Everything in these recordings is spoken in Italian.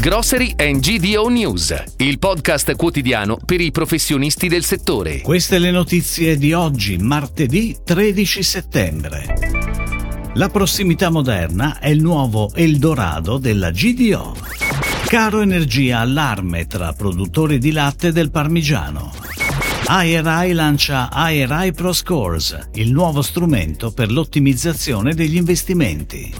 Grocery and GDO News, il podcast quotidiano per i professionisti del settore. Queste le notizie di oggi, martedì 13 settembre. La prossimità moderna è il nuovo Eldorado della GDO. Caro energia allarme tra produttori di latte del parmigiano. IRI lancia IRI Pro Scores, il nuovo strumento per l'ottimizzazione degli investimenti.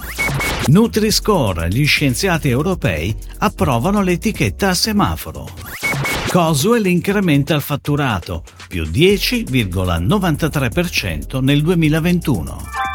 Nutri-Score, gli scienziati europei approvano l'etichetta a semaforo. Coswell incrementa il fatturato, più 10,93% nel 2021.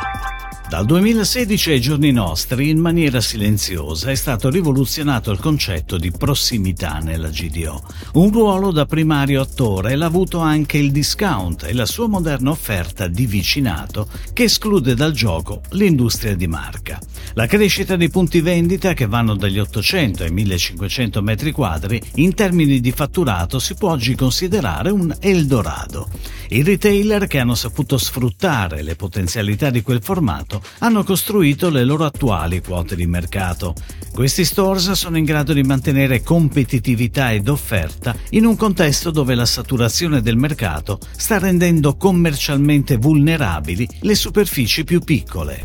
Dal 2016 ai giorni nostri, in maniera silenziosa, è stato rivoluzionato il concetto di prossimità nella GDO. Un ruolo da primario attore l'ha avuto anche il discount e la sua moderna offerta di vicinato che esclude dal gioco l'industria di marca. La crescita dei punti vendita, che vanno dagli 800 ai 1500 metri quadri, in termini di fatturato si può oggi considerare un Eldorado. I retailer che hanno saputo sfruttare le potenzialità di quel formato hanno costruito le loro attuali quote di mercato. Questi stores sono in grado di mantenere competitività ed offerta in un contesto dove la saturazione del mercato sta rendendo commercialmente vulnerabili le superfici più piccole.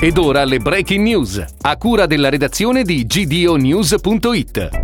Ed ora le breaking news, a cura della redazione di gdonews.it.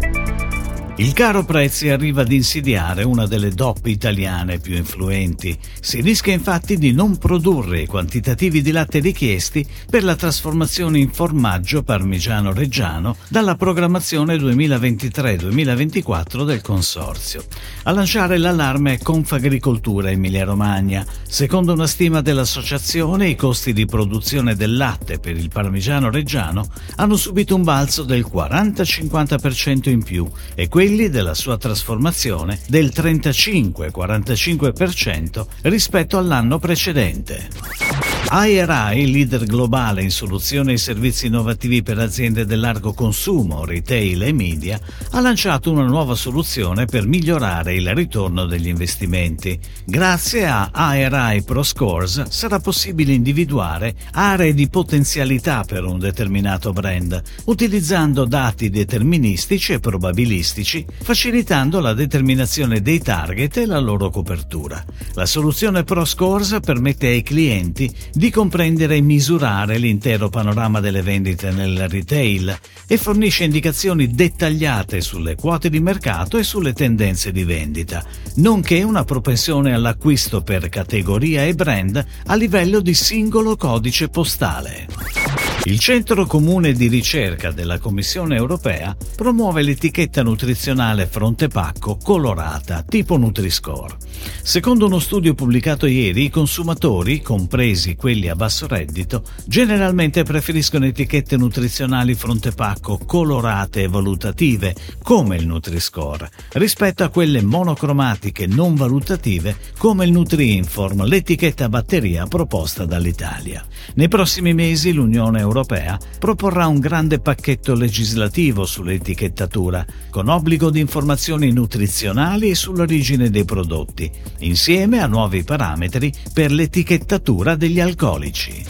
Il caro prezzi arriva ad insidiare una delle DOP italiane più influenti. Si rischia infatti di non produrre i quantitativi di latte richiesti per la trasformazione in formaggio parmigiano reggiano dalla programmazione 2023-2024 del consorzio. A lanciare l'allarme è Confagricoltura Emilia Romagna. Secondo una stima dell'associazione, i costi di produzione del latte per il parmigiano reggiano hanno subito un balzo del 40-50% in più e quelli quelli della sua trasformazione del 35-45% rispetto all'anno precedente. IRI, leader globale in soluzioni e servizi innovativi per aziende del largo consumo, retail e media, ha lanciato una nuova soluzione per migliorare il ritorno degli investimenti. Grazie a IRI Pro Scores sarà possibile individuare aree di potenzialità per un determinato brand, utilizzando dati deterministici e probabilistici, facilitando la determinazione dei target e la loro copertura. La soluzione Pro Scores permette ai clienti di comprendere e misurare l'intero panorama delle vendite nel retail e fornisce indicazioni dettagliate sulle quote di mercato e sulle tendenze di vendita, nonché una propensione all'acquisto per categoria e brand a livello di singolo codice postale. Il Centro Comune di Ricerca della Commissione Europea promuove l'etichetta nutrizionale Fronte Pacco colorata tipo Nutri-Score. Secondo uno studio pubblicato ieri, i consumatori, compresi quelli a basso reddito, generalmente preferiscono etichette nutrizionali Fronte Pacco colorate e valutative, come il Nutri-Score, rispetto a quelle monocromatiche non valutative, come il Nutri-Inform, l'etichetta batteria proposta dall'Italia. Nei prossimi mesi l'Unione Europea europea proporrà un grande pacchetto legislativo sull'etichettatura, con obbligo di informazioni nutrizionali e sull'origine dei prodotti, insieme a nuovi parametri per l'etichettatura degli alcolici.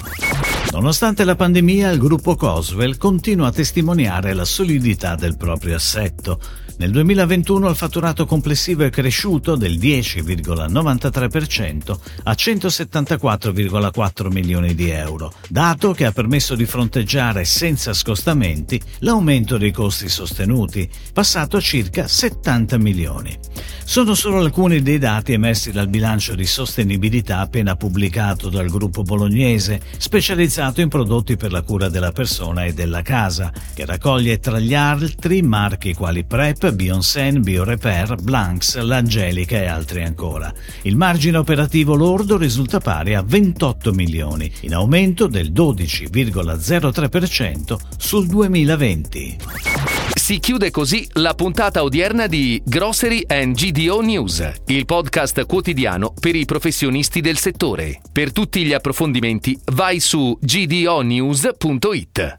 Nonostante la pandemia, il gruppo Coswell continua a testimoniare la solidità del proprio assetto. Nel 2021 il fatturato complessivo è cresciuto del 10,93% a 174,4 milioni di euro, dato che ha permesso di fronteggiare senza scostamenti l'aumento dei costi sostenuti, passato a circa 70 milioni. Sono solo alcuni dei dati emersi dal bilancio di sostenibilità appena pubblicato dal gruppo bolognese, specializzato in prodotti per la cura della persona e della casa, che raccoglie tra gli altri marchi quali PrEP, Bionsen, BioRepair, Blanks, L'Angelica e altri ancora. Il margine operativo lordo risulta pari a 28 milioni, in aumento del 12,03% sul 2020. Si chiude così la puntata odierna di Grocery and GDO News, il podcast quotidiano per i professionisti del settore. Per tutti gli approfondimenti vai su gdonews.it.